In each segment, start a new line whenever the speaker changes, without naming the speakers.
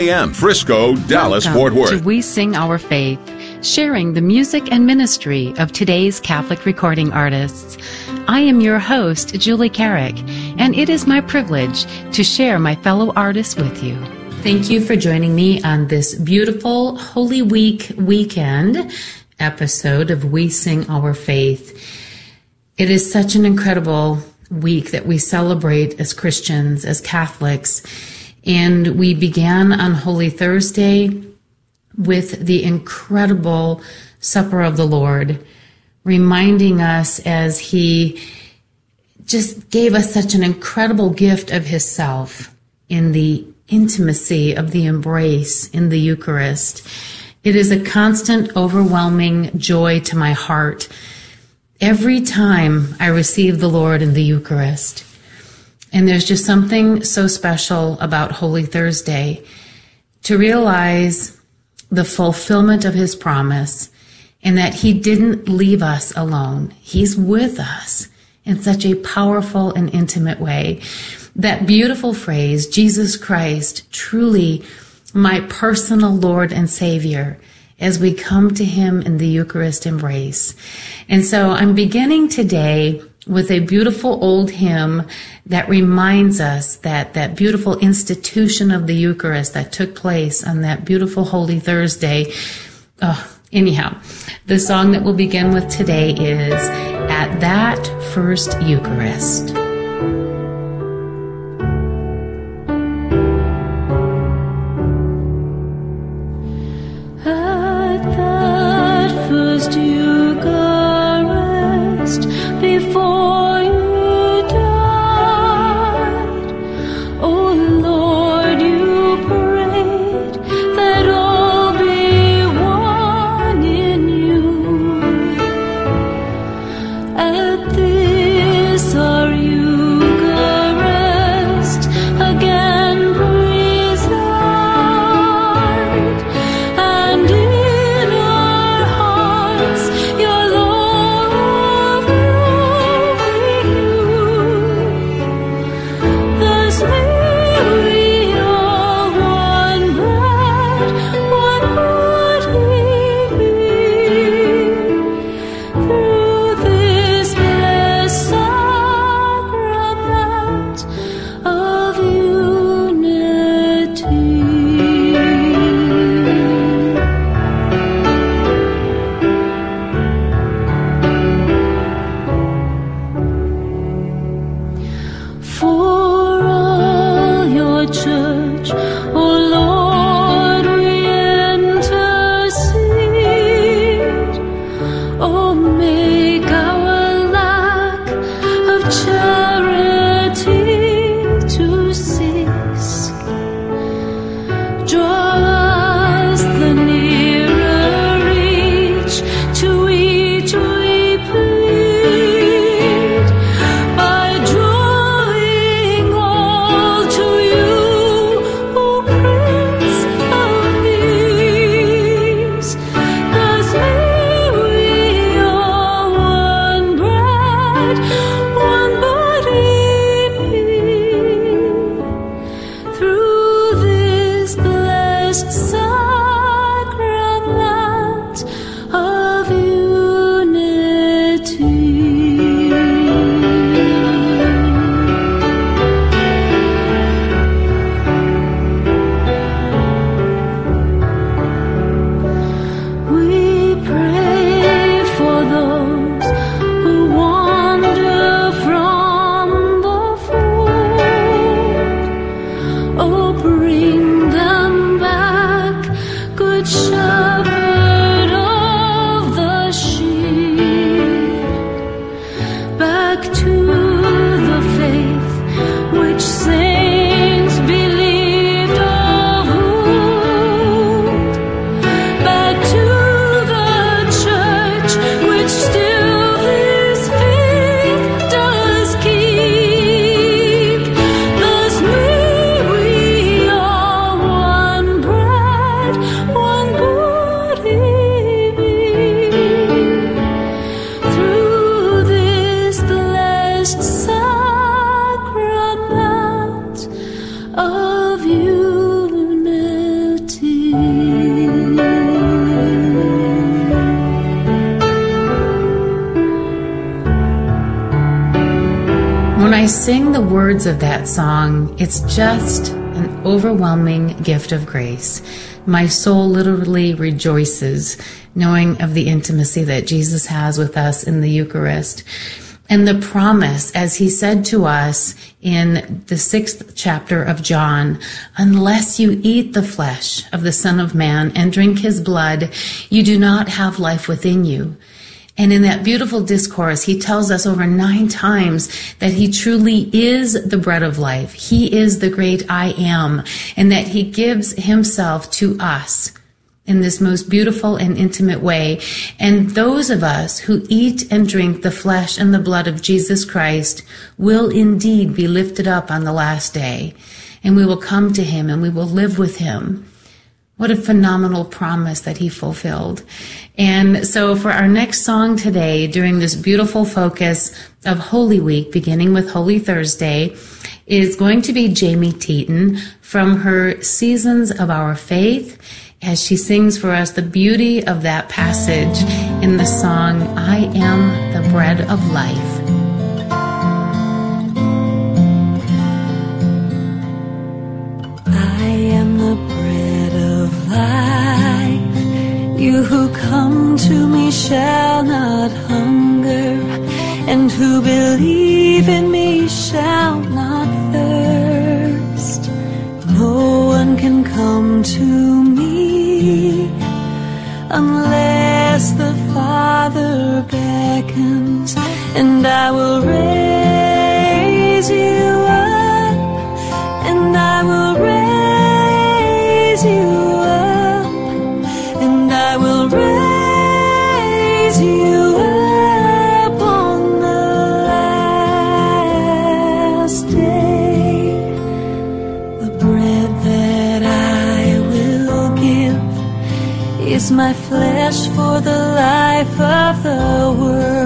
a.m. Frisco, Dallas,
Welcome
Fort Worth.
To We Sing Our Faith, sharing the music and ministry of today's Catholic recording artists. I am your host, Julie Carrick, and it is my privilege to share my fellow artists with you. Thank you for joining me on this beautiful Holy Week weekend episode of We Sing Our Faith. It is such an incredible week that we celebrate as Christians, as Catholics. And we began on Holy Thursday with the incredible Supper of the Lord, reminding us as He just gave us such an incredible gift of His self in the intimacy of the embrace in the Eucharist. It is a constant, overwhelming joy to my heart every time I receive the Lord in the Eucharist. And there's just something so special about Holy Thursday to realize the fulfillment of his promise and that he didn't leave us alone. He's with us in such a powerful and intimate way. That beautiful phrase, Jesus Christ, truly my personal Lord and Savior, as we come to him in the Eucharist embrace. And so I'm beginning today with a beautiful old hymn that reminds us that that beautiful institution of the Eucharist that took place on that beautiful Holy Thursday. Oh, anyhow, the song that we'll begin with today is At That First Eucharist.
Before blessed sacrament
that song, it's just an overwhelming gift of grace. My soul literally rejoices knowing of the intimacy that Jesus has with us in the Eucharist. And the promise, as he said to us in the sixth chapter of John, unless you eat the flesh of the Son of Man and drink his blood, you do not have life within you. And in that beautiful discourse, he tells us over nine times that he truly is the bread of life. He is the great I am, and that he gives himself to us in this most beautiful and intimate way. And those of us who eat and drink the flesh and the blood of Jesus Christ will indeed be lifted up on the last day. And we will come to him and we will live with him. What a phenomenal promise that he fulfilled. And so for our next song today, during this beautiful focus of Holy Week, beginning with Holy Thursday, is going to be Jamie Teton from her Seasons of Our Faith as she sings for us the beauty of that passage in the song, I Am the Bread of Life.
You who come to me shall not hunger, and who believe in me shall not thirst. No one can come to me unless the Father beckons, and I will raise you up, and I will raise you up, is my flesh for the life of the world.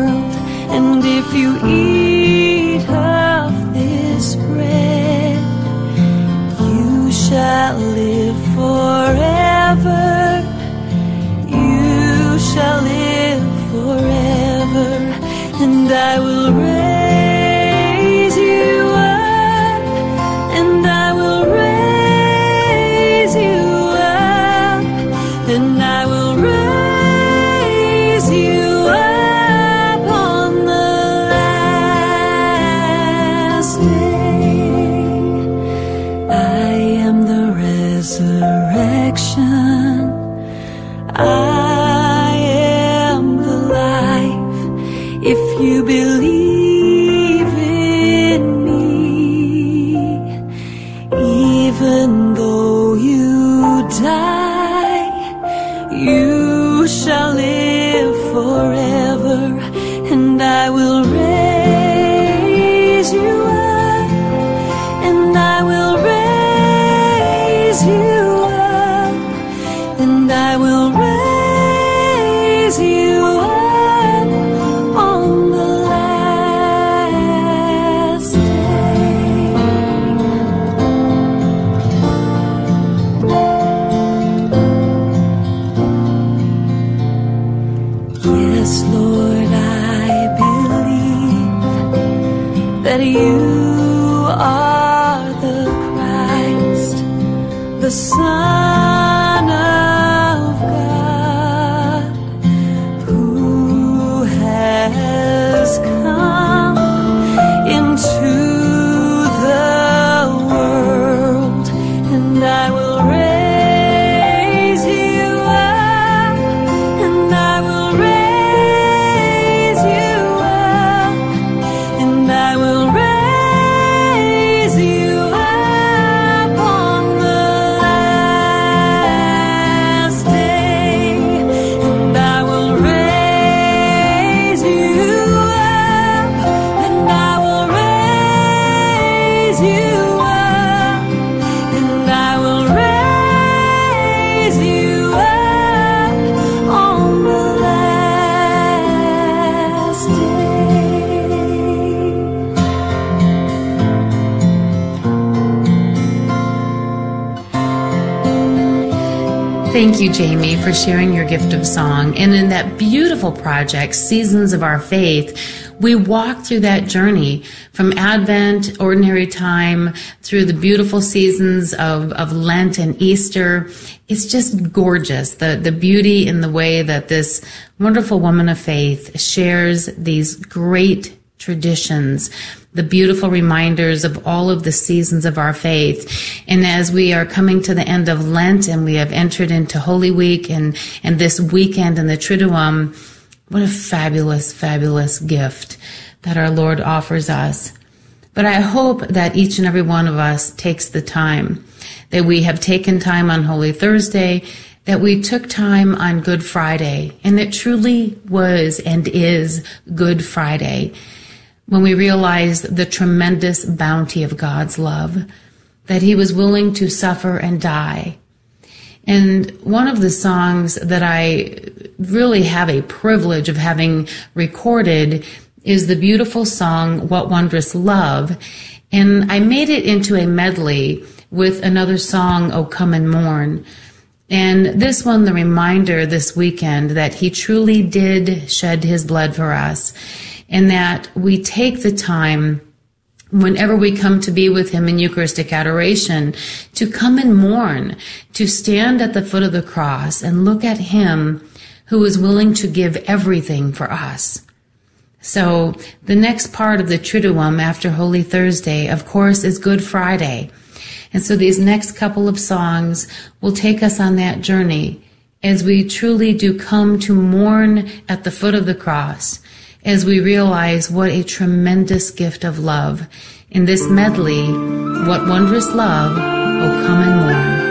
You,
Jamie, for sharing your gift of song. And in that beautiful project, Seasons of Our Faith, we walk through that journey from Advent, ordinary time, through the beautiful seasons of, of Lent and Easter. It's just gorgeous. The, the beauty in the way that this wonderful woman of faith shares these great traditions, the beautiful reminders of all of the seasons of our faith. And as we are coming to the end of Lent and we have entered into Holy Week and, and this weekend in the Triduum, what a fabulous, fabulous gift that our Lord offers us. But I hope that each and every one of us takes the time, that we have taken time on Holy Thursday, that we took time on Good Friday, and that truly was and is Good Friday when we realize the tremendous bounty of God's love, that He was willing to suffer and die. And one of the songs that I really have a privilege of having recorded is the beautiful song, What Wondrous Love. And I made it into a medley with another song, Oh Come and Mourn. And this one, the reminder this weekend that he truly did shed his blood for us and that we take the time whenever we come to be with him in Eucharistic adoration, to come and mourn, to stand at the foot of the cross and look at him who is willing to give everything for us. So the next part of the Triduum after Holy Thursday, of course, is Good Friday. And so these next couple of songs will take us on that journey as we truly do come to mourn at the foot of the cross as we realize what a tremendous gift of love. In this medley, what wondrous love, oh come and mourn.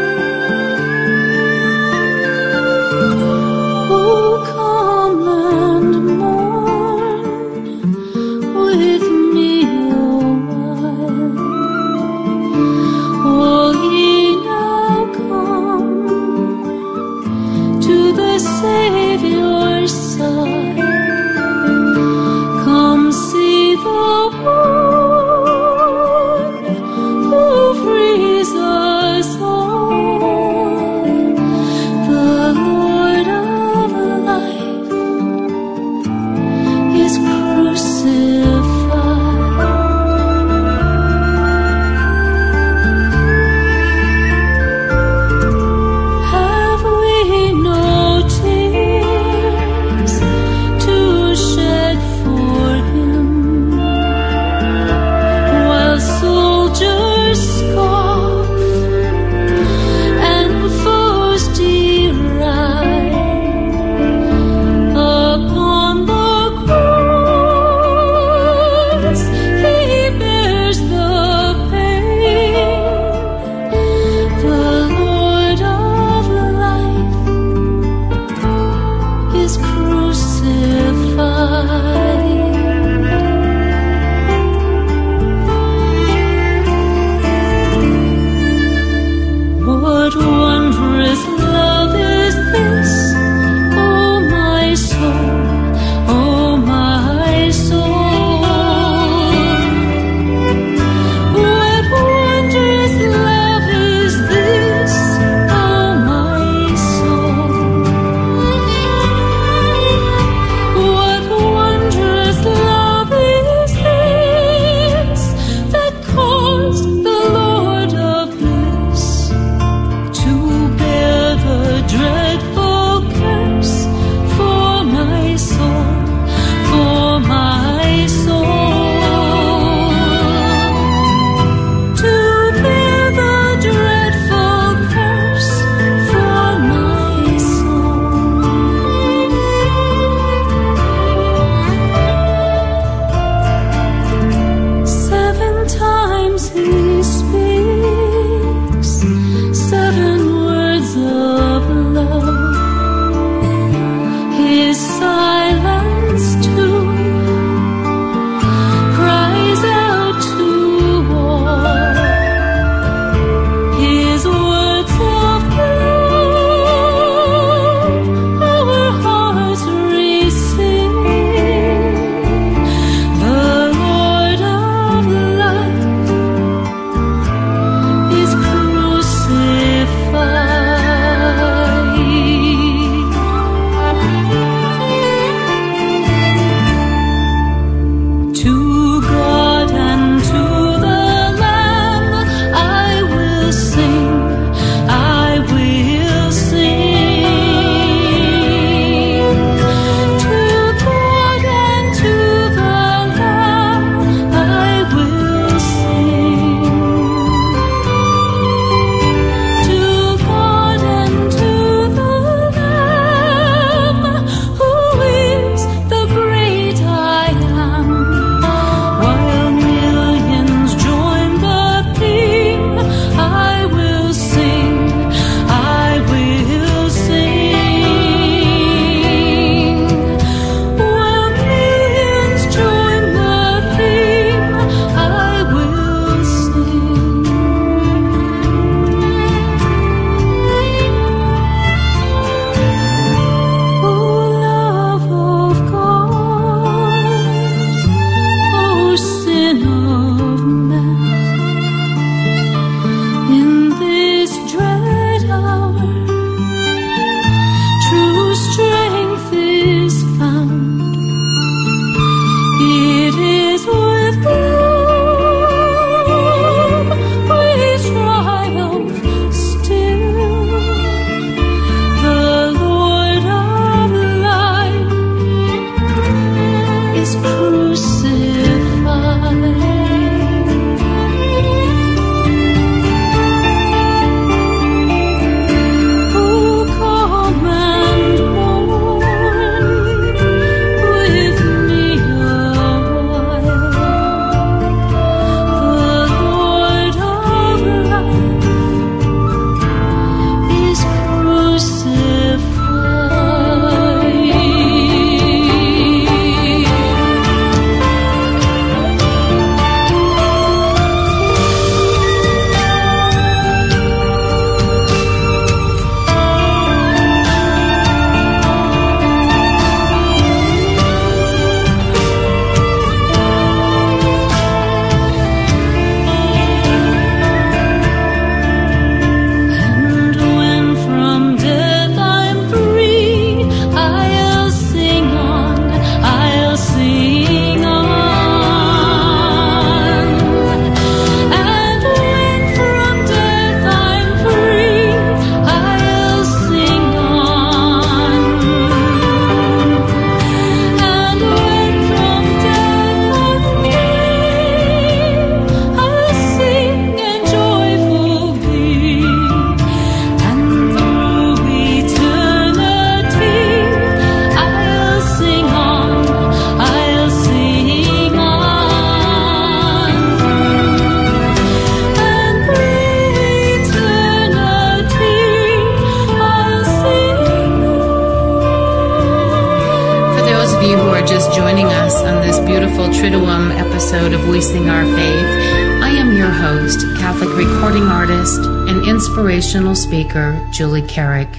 Julie Carrick.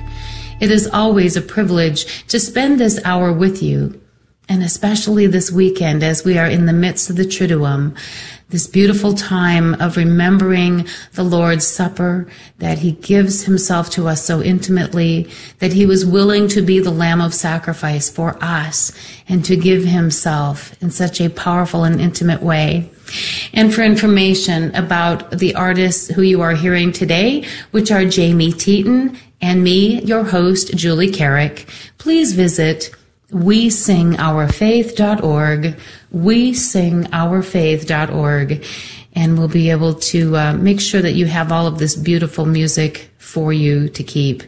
It is always a privilege to spend this hour with you, and especially this weekend as we are in the midst of the Triduum this beautiful time of remembering the Lord's Supper, that He gives Himself to us so intimately, that He was willing to be the Lamb of sacrifice for us and to give Himself in such a powerful and intimate way. And for information about the artists who you are hearing today, which are Jamie Teton and me, your host, Julie Carrick, please visit we sing our faith.org we sing our faith.org and we'll be able to uh, make sure that you have all of this beautiful music for you to keep.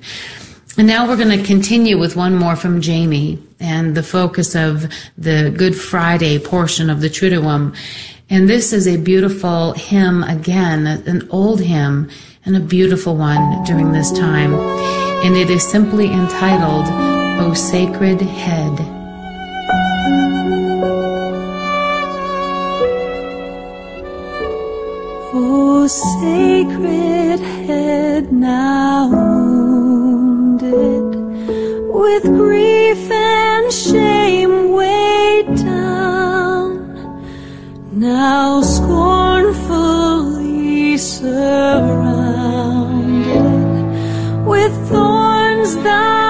And now we're going to continue with one more from Jamie and the focus of the Good Friday portion of the Triduum. And this is a beautiful hymn again, an old hymn and a beautiful one during this time. And it is simply entitled, O Sacred Head.
O sacred head now wounded with grief and shame now scornfully surrounded with thorns thine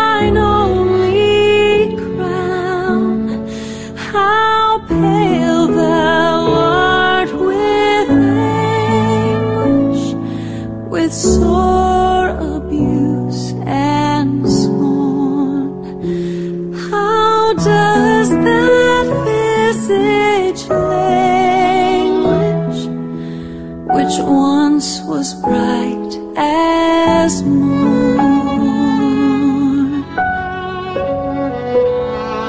was bright as morn?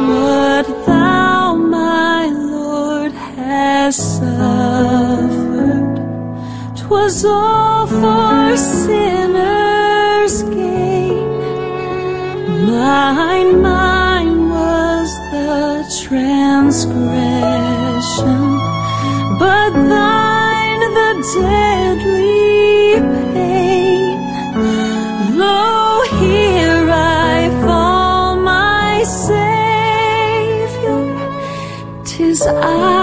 What thou, my Lord, hast suffered, 'twas all for sinners' gain. Mine, mine was the transgression, but thine the deadly I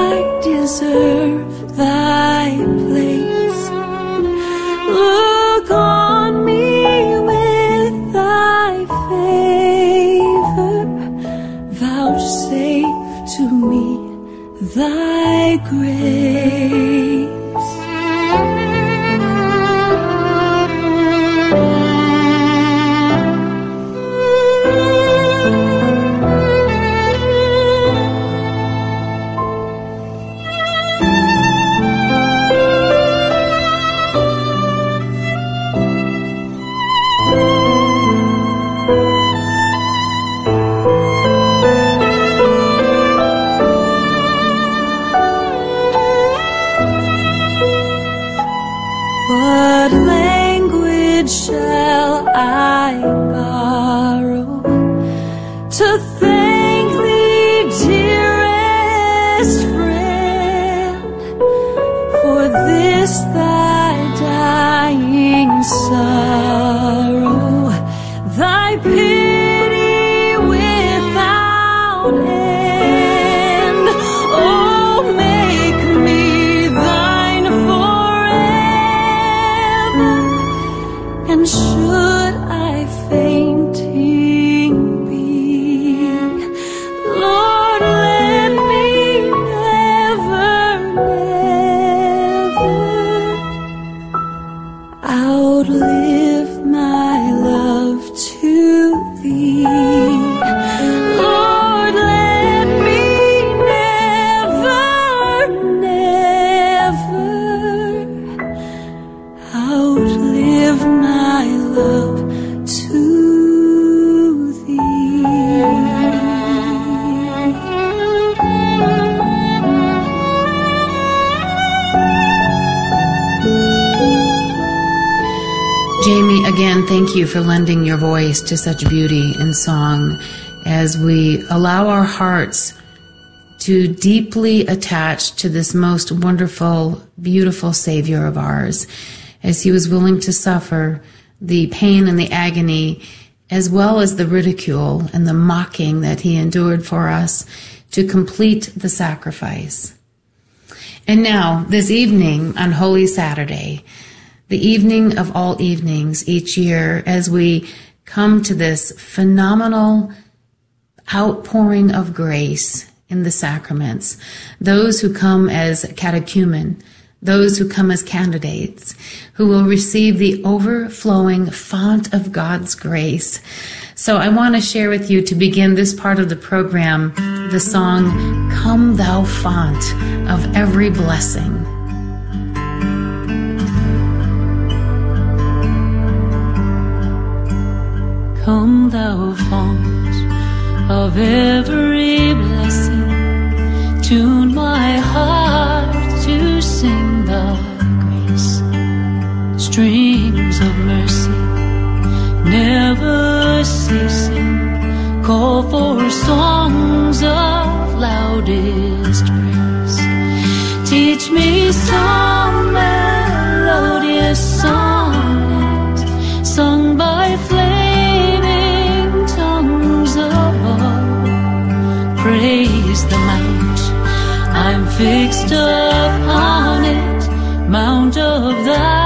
you for lending your voice to such beauty in song as we allow our hearts to deeply attach to this most wonderful, beautiful Savior of ours, as he was willing to suffer the pain and the agony, as well as the ridicule and the mocking that he endured for us to complete the sacrifice. And now, this evening on Holy Saturday, the evening of all evenings each year, as we come to this phenomenal outpouring of grace in the sacraments, those who come as catechumen, those who come as candidates, who will receive the overflowing font of God's grace. So I want to share with you to begin this part of the program the song, Come Thou Font of Every Blessing.
Come thou font of every blessing, tune my heart to sing thy grace. Streams of mercy, never ceasing, call for songs of loudest praise. Teach me some melodious sonnet fixed upon it, mount of thy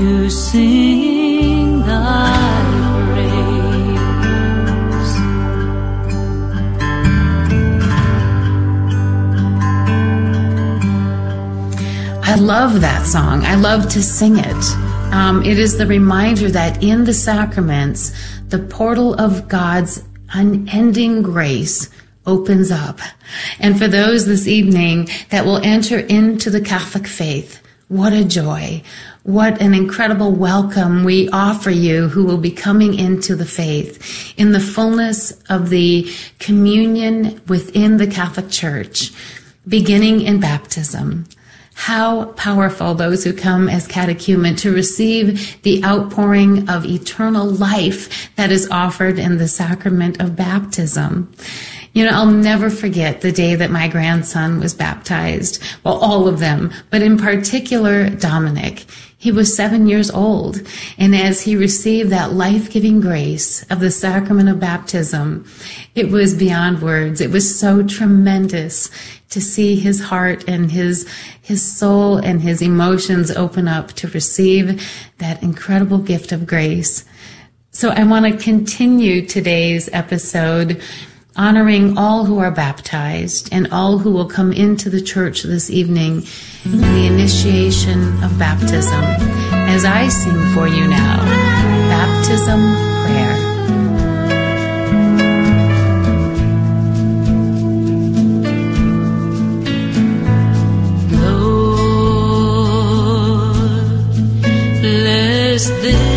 to sing thy praise. I love that song. I love to sing it. Um, it is the reminder that in the sacraments, the portal of God's unending grace opens up. And for those this evening that will enter into the Catholic faith, what a joy. What an incredible welcome we offer you who will be coming into the faith in the fullness of the communion within the Catholic Church, beginning in baptism. How powerful those who come as catechumen to receive the outpouring of eternal life that is offered in the sacrament of baptism. You know, I'll never forget the day that my grandson was baptized. Well, all of them, but in particular, Dominic. He was seven years old. And as he received that life-giving grace of the sacrament of baptism, it was beyond words. It was so tremendous to see his heart and his, his soul and his emotions open up to receive that incredible gift of grace. So I want to continue today's episode honoring all who are baptized and all who will come into the church this evening in the initiation of baptism as I sing for you now Baptism Prayer.
Lord, bless this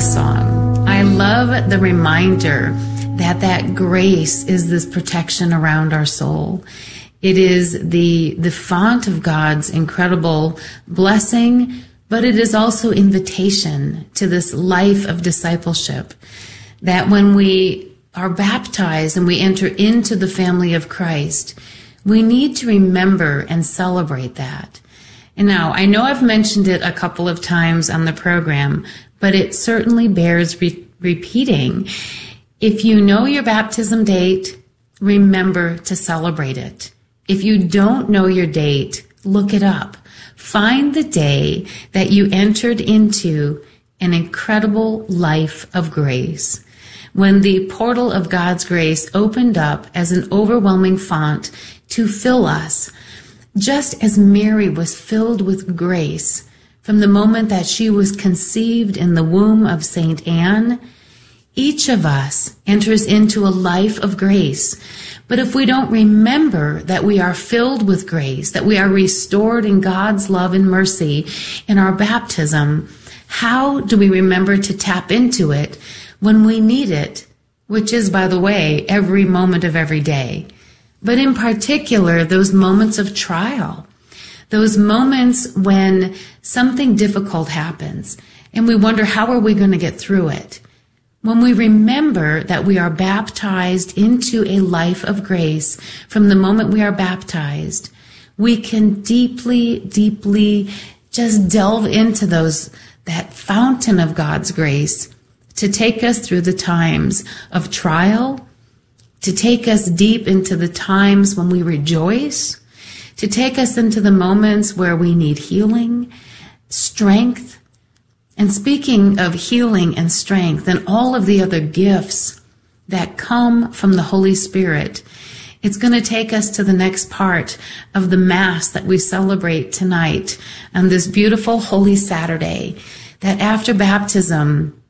song. I love the reminder that that grace is this protection around our soul. It is the, the font of God's incredible blessing, but it is also invitation to this life of discipleship. That when we are baptized and we enter into the family of Christ, we need to remember and celebrate that. And now, I know I've mentioned it a couple of times on the program, but it certainly bears re- repeating. If you know your baptism date, remember to celebrate it. If you don't know your date, look it up. Find the day that you entered into an incredible life of grace. When the portal of God's grace opened up as an overwhelming font to fill us, just as Mary was filled with grace from the moment that she was conceived in the womb of St. Anne, each of us enters into a life of grace. But if we don't remember that we are filled with grace, that we are restored in God's love and mercy in our baptism, how do we remember to tap into it when we need it? Which is, by the way, every moment of every day but in particular, those moments of trial, those moments when something difficult happens and we wonder, how are we going to get through it? When we remember that we are baptized into a life of grace from the moment we are baptized, we can deeply, deeply just delve into those, that fountain of God's grace to take us through the times of trial to take us deep into the times when we rejoice, to take us into the moments where we need healing, strength. And speaking of healing and strength and all of the other gifts that come from the Holy Spirit, it's going to take us to the next part of the Mass that we celebrate tonight on this beautiful Holy Saturday. That after baptism,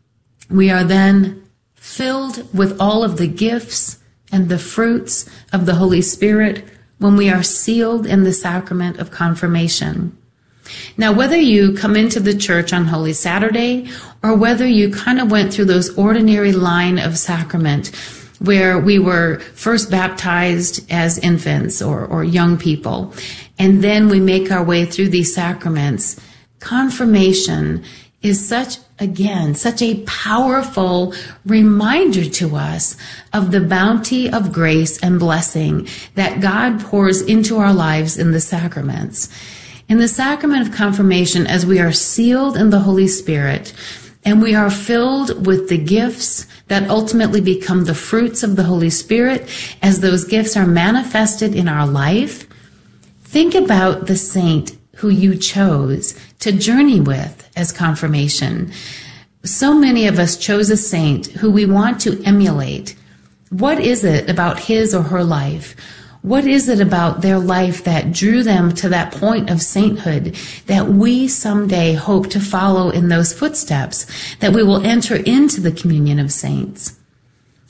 we are then filled with all of the gifts and the fruits of the Holy Spirit when we are sealed in the sacrament of confirmation. Now, whether you come into the church on Holy Saturday or whether you kind of went through those ordinary line of sacrament where we were first baptized as infants or, or young people, and then we make our way through these sacraments, confirmation is such again, such a powerful reminder to us of the bounty of grace and blessing that God pours into our lives in the sacraments. In the sacrament of confirmation, as we are sealed in the Holy Spirit and we are filled with the gifts that ultimately become the fruits of the Holy Spirit as those gifts are manifested in our life, think about the saint who you chose to journey with as confirmation. So many of us chose a saint who we want to emulate. What is it about his or her life? What is it about their life that drew them to that point of sainthood that we someday hope to follow in those footsteps, that we will enter into the communion of saints?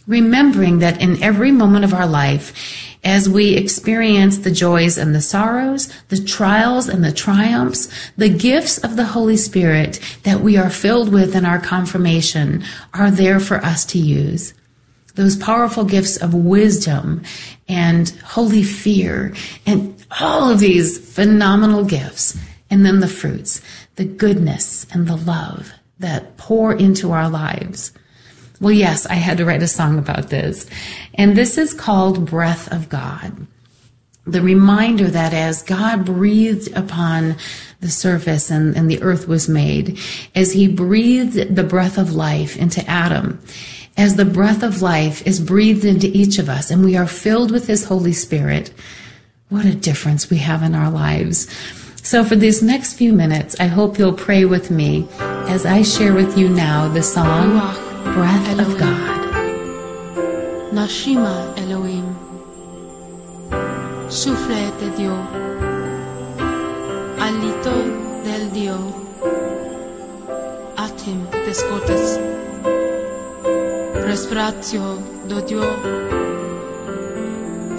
Remembering that in every moment of our life, as we experience the joys and the sorrows, the trials and the triumphs, the gifts of the Holy Spirit that we are filled with in our confirmation are there for us to use. Those powerful gifts of wisdom and holy fear and all of these phenomenal gifts. And then the fruits, the goodness and the love that pour into our lives. Well, yes, I had to write a song about this. And this is called Breath of God. The reminder that as God breathed upon the surface and, and the earth was made, as he breathed the breath of life into Adam, as the breath of life is breathed into each of us and we are filled with his Holy Spirit, what a difference we have in our lives. So for these next few minutes, I hope you'll pray with me as I share with you now the song breath Elohim. of God.
Nashima Elohim. Souffle de Dios. Alito del Dios. Atim des Gottes. Respiratio do Dios.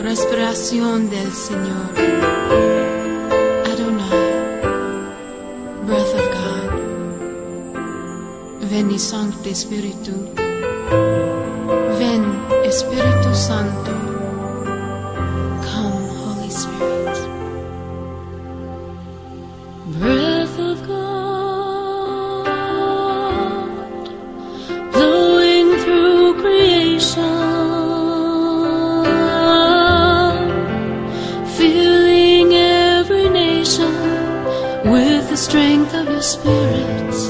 Respiración del Señor. Veni Sancte Spiritu. Ven Espíritu Santo. Come, Holy Spirit.
Breath of God, blowing through creation, filling every nation with the strength of your spirit.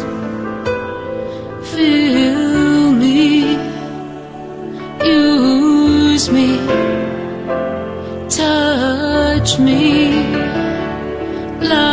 Touch me love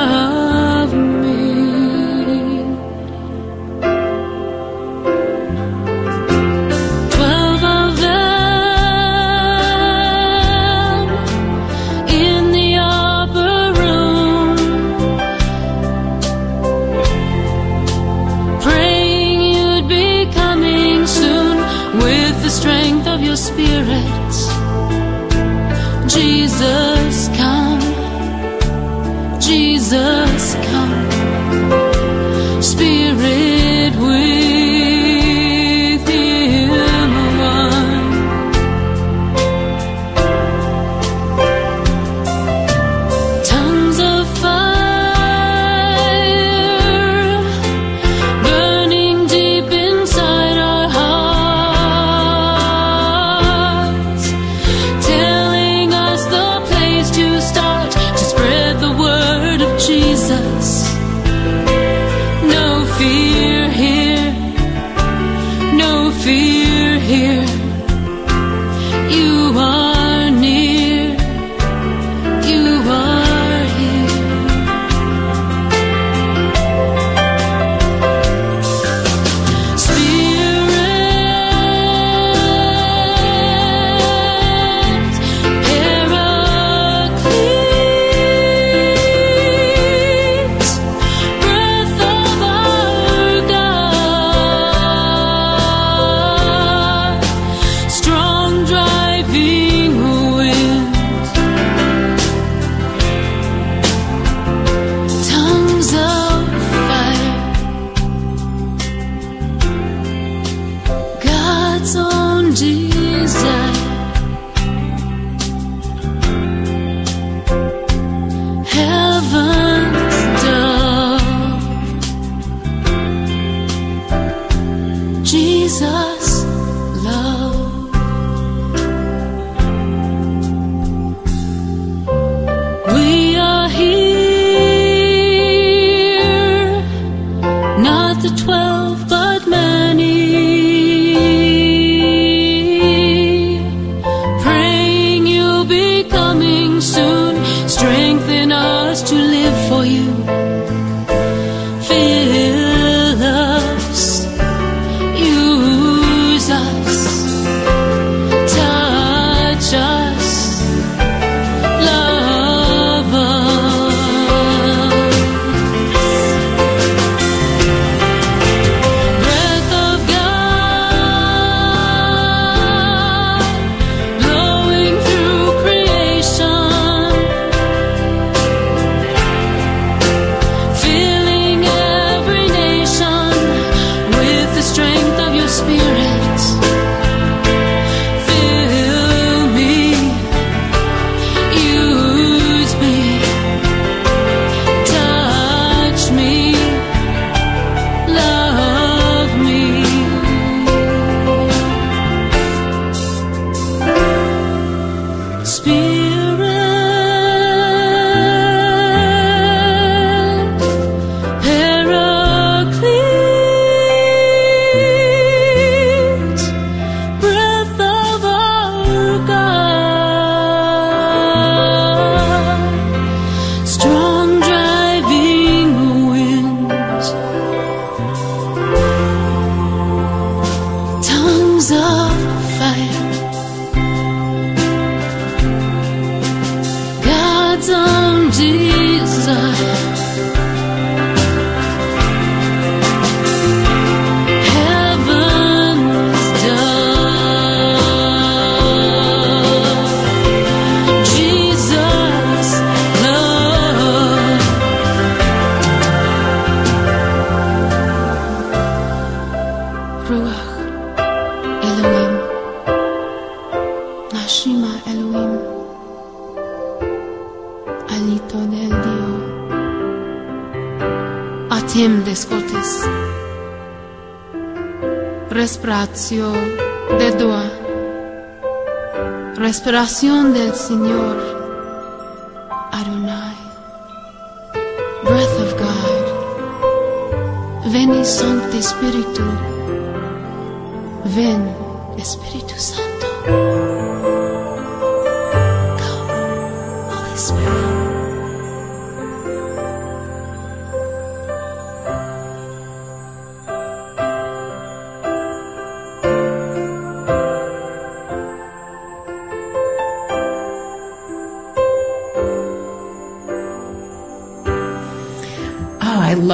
Del Señor.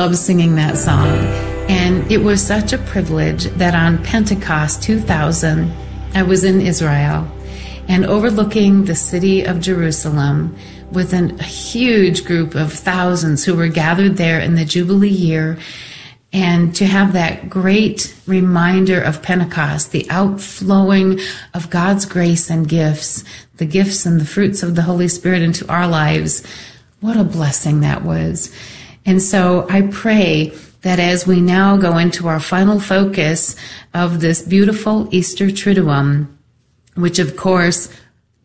Oh, I love singing that song. And it was such a privilege that on Pentecost 2000, I was in Israel and overlooking the city of Jerusalem with an, a huge group of thousands who were gathered there in the Jubilee year. And to have that great reminder of Pentecost, the outflowing of God's grace and gifts, the gifts and the fruits of the Holy Spirit into our lives, what a blessing that was. And so I pray that as we now go into our final focus of this beautiful Easter Triduum, which of course,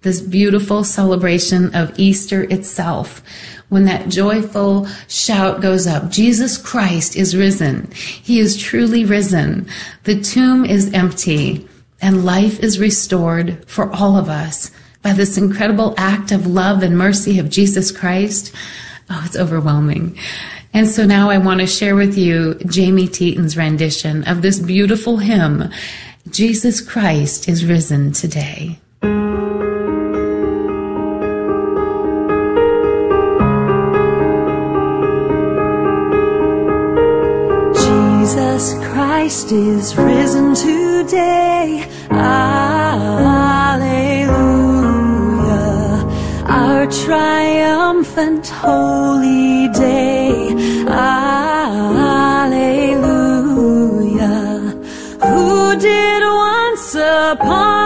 this beautiful celebration of Easter itself, when that joyful shout goes up, Jesus Christ is risen. He is truly risen. The tomb is empty and life is restored for all of us by this incredible act of love and mercy of Jesus Christ. Oh, it's overwhelming. And so now I want to share with you Jamie Teton's rendition of this beautiful hymn, Jesus Christ is risen today.
Jesus Christ is risen today. Alleluia. Triumphant holy day. Alleluia. Who did once upon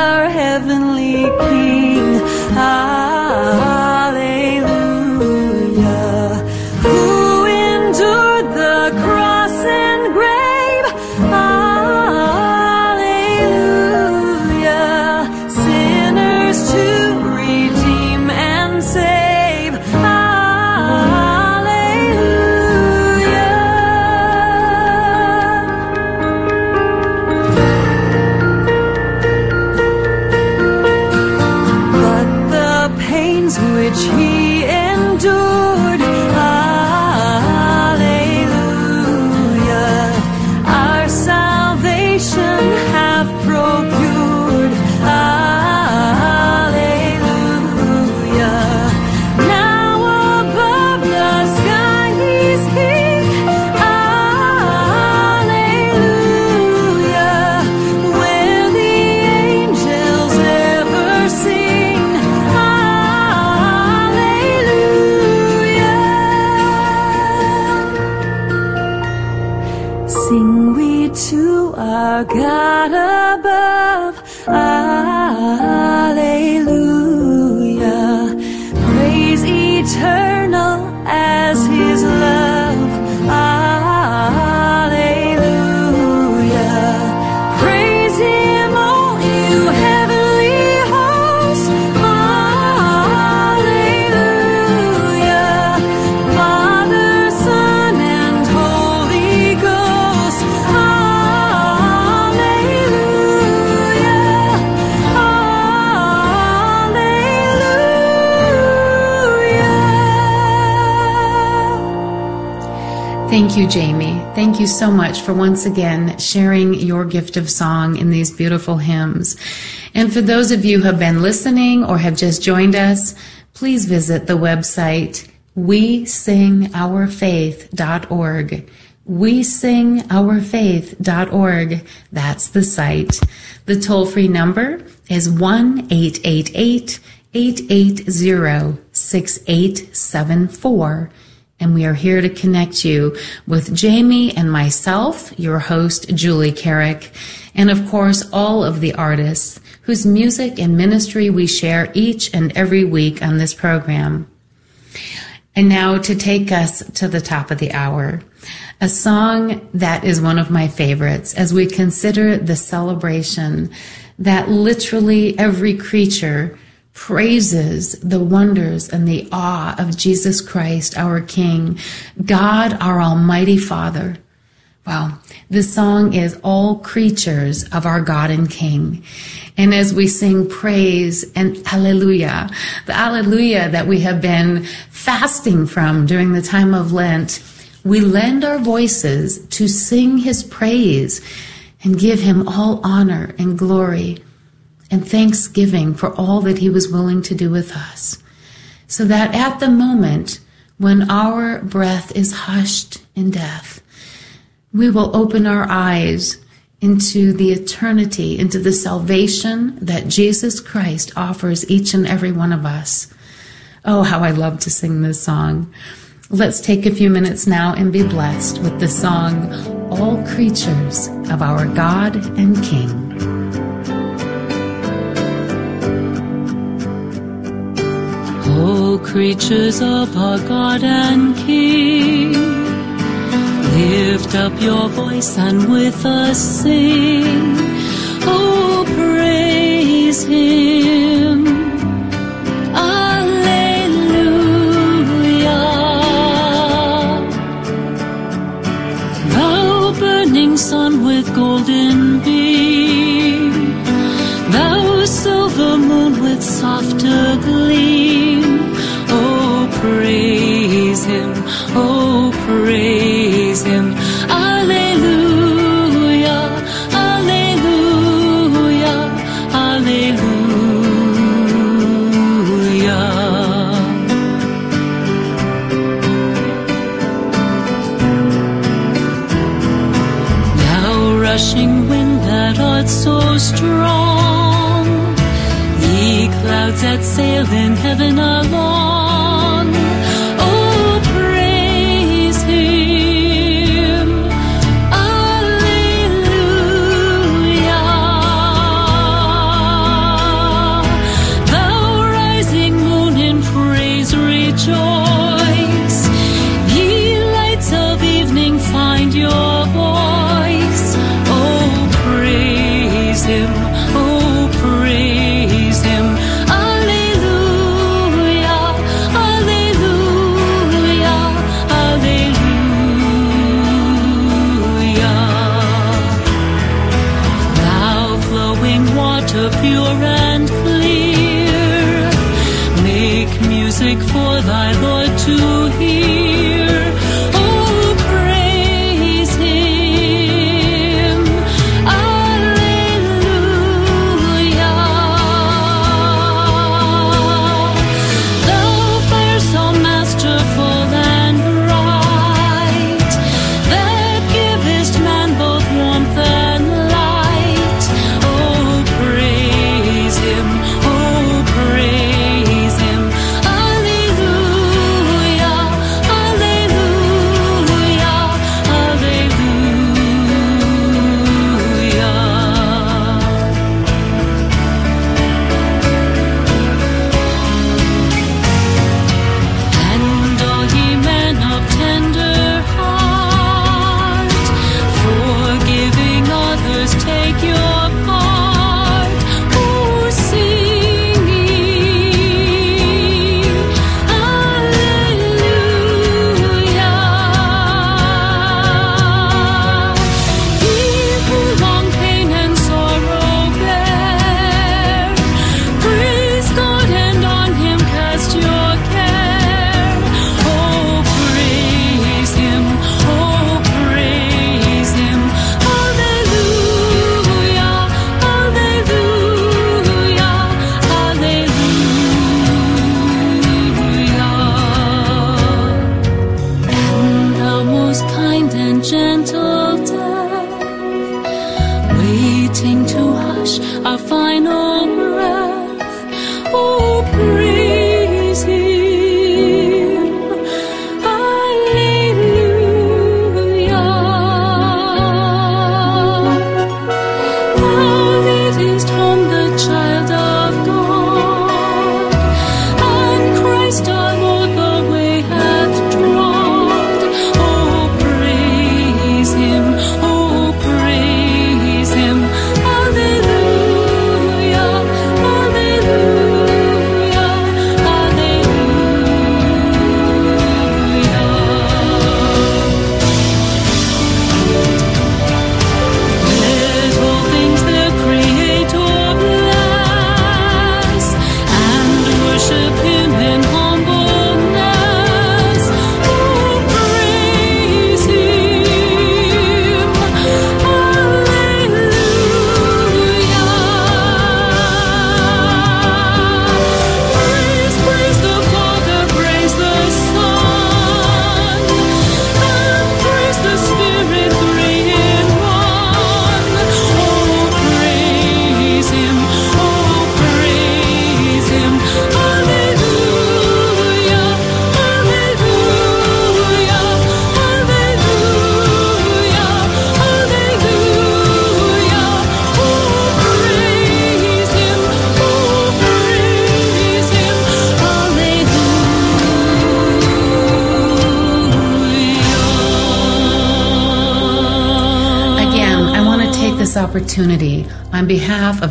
our you,
Jamie. Thank you so much for once again sharing your gift of song in these beautiful hymns. And for those of you who have been listening or have just joined us, please visit the website we singourfaith.org. we sing faith.org. That's the site. The toll free number is 1 888 880 6874. And we are here to connect you with Jamie and myself, your host, Julie Carrick, and of course, all of the artists whose music and ministry we share each and every week on this program. And now to take us to the top of the hour, a song that is one of my favorites as we consider the celebration that literally every creature praises the wonders and the awe of Jesus Christ, our King, God, our Almighty Father. Well, this song is All Creatures of Our God and King. And as we sing praise and hallelujah, the hallelujah that we have been fasting from during the time of Lent, we lend our voices to sing his praise and give him all honor and glory and thanksgiving for all that he was willing to do with us. So that at the moment when our breath is hushed in death, we will open our eyes into the eternity, into the salvation that Jesus Christ offers each and every one of us. Oh, how I love to sing this song. Let's take a few minutes now and be blessed with the song, All Creatures of Our God and King.
All creatures of our God and King, lift up your voice and with us sing. Oh, praise Him. Alleluia. Thou burning sun with golden beam, thou silver moon with softer that sail in heaven along.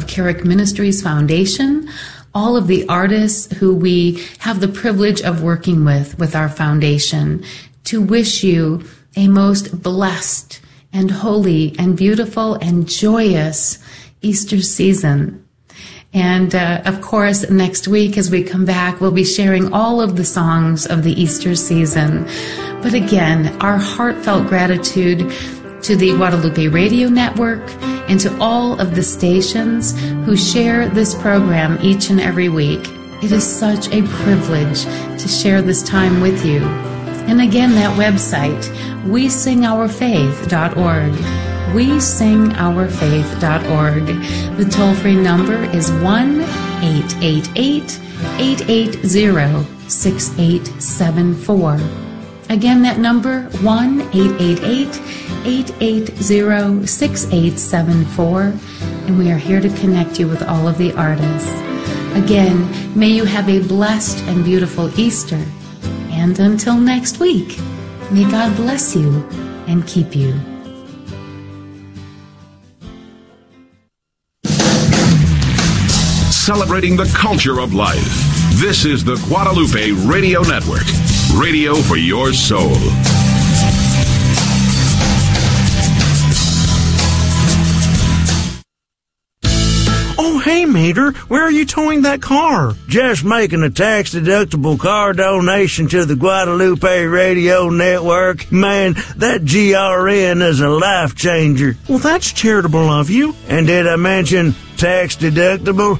Carrick Ministries Foundation, all of the artists who we have the privilege of working with with our foundation, to wish you a most blessed and holy and beautiful and joyous Easter season. And uh, of course, next week as we come back, we'll be sharing all of the songs of the Easter season. But again, our heartfelt gratitude to the Guadalupe Radio Network and to all of the stations who share this program each and every week. It is such a privilege to share this time with you. And again, that website, wesingourfaith.org. Wesingourfaith.org. The toll free number is 1 888 880 6874. Again, that number 1 888 880 6874. And we are here to connect you with all of the artists. Again, may you have a blessed and beautiful Easter. And until next week, may God bless you and keep you.
Celebrating the culture of life. This is the Guadalupe Radio Network. Radio for your soul.
Hey, Mater, where are you towing that car?
Just making a tax deductible car donation to the Guadalupe Radio Network. Man, that GRN is a life changer.
Well, that's charitable of you.
And did I mention tax deductible?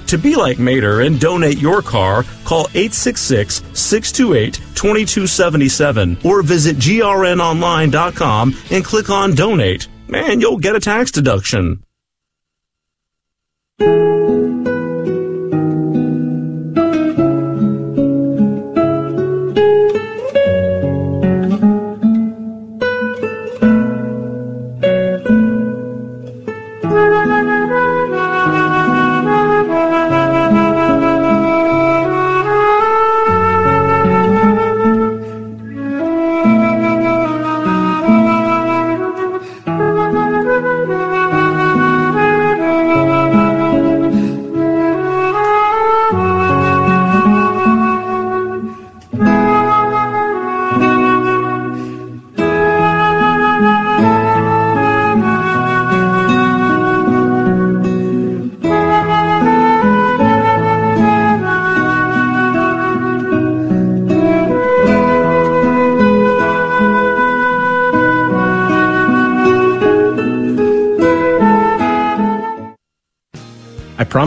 To be like Mater and donate your car, call 866 628 2277 or visit grnonline.com and click on donate. Man, you'll get a tax deduction.
Thank you.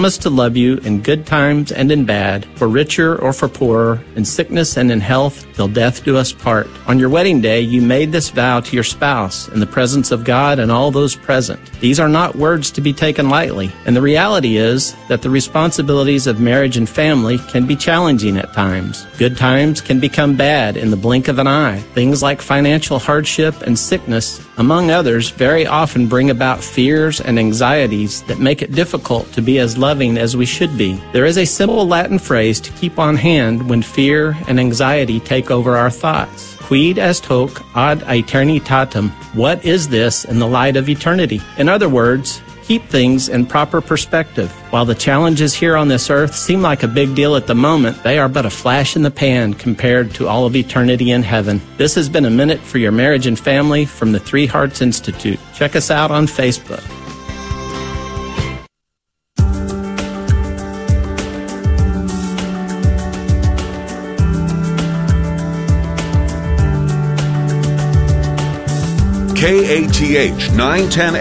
Promise to love you in good times and in bad, for richer or for poorer, in sickness and in health, till death do us part. On your wedding day, you made this vow to your spouse in the presence of God and all those present. These are not words to be taken lightly, and the reality is that the responsibilities of marriage and family can be challenging at times. Good times can become bad in the blink of an eye. Things like financial hardship and sickness, among others, very often bring about fears and anxieties that make it difficult to be as loving as we should be. There is a simple Latin phrase to keep on hand when fear and anxiety take over our thoughts. Quid est hoc ad aeternitatem? What is this in the light of eternity? In other words, keep things in proper perspective. While the challenges here on this earth seem like a big deal at the moment, they are but a flash in the pan compared to all of eternity in heaven. This has been a minute for your marriage and family from the Three Hearts Institute. Check us out on Facebook.
KATH 910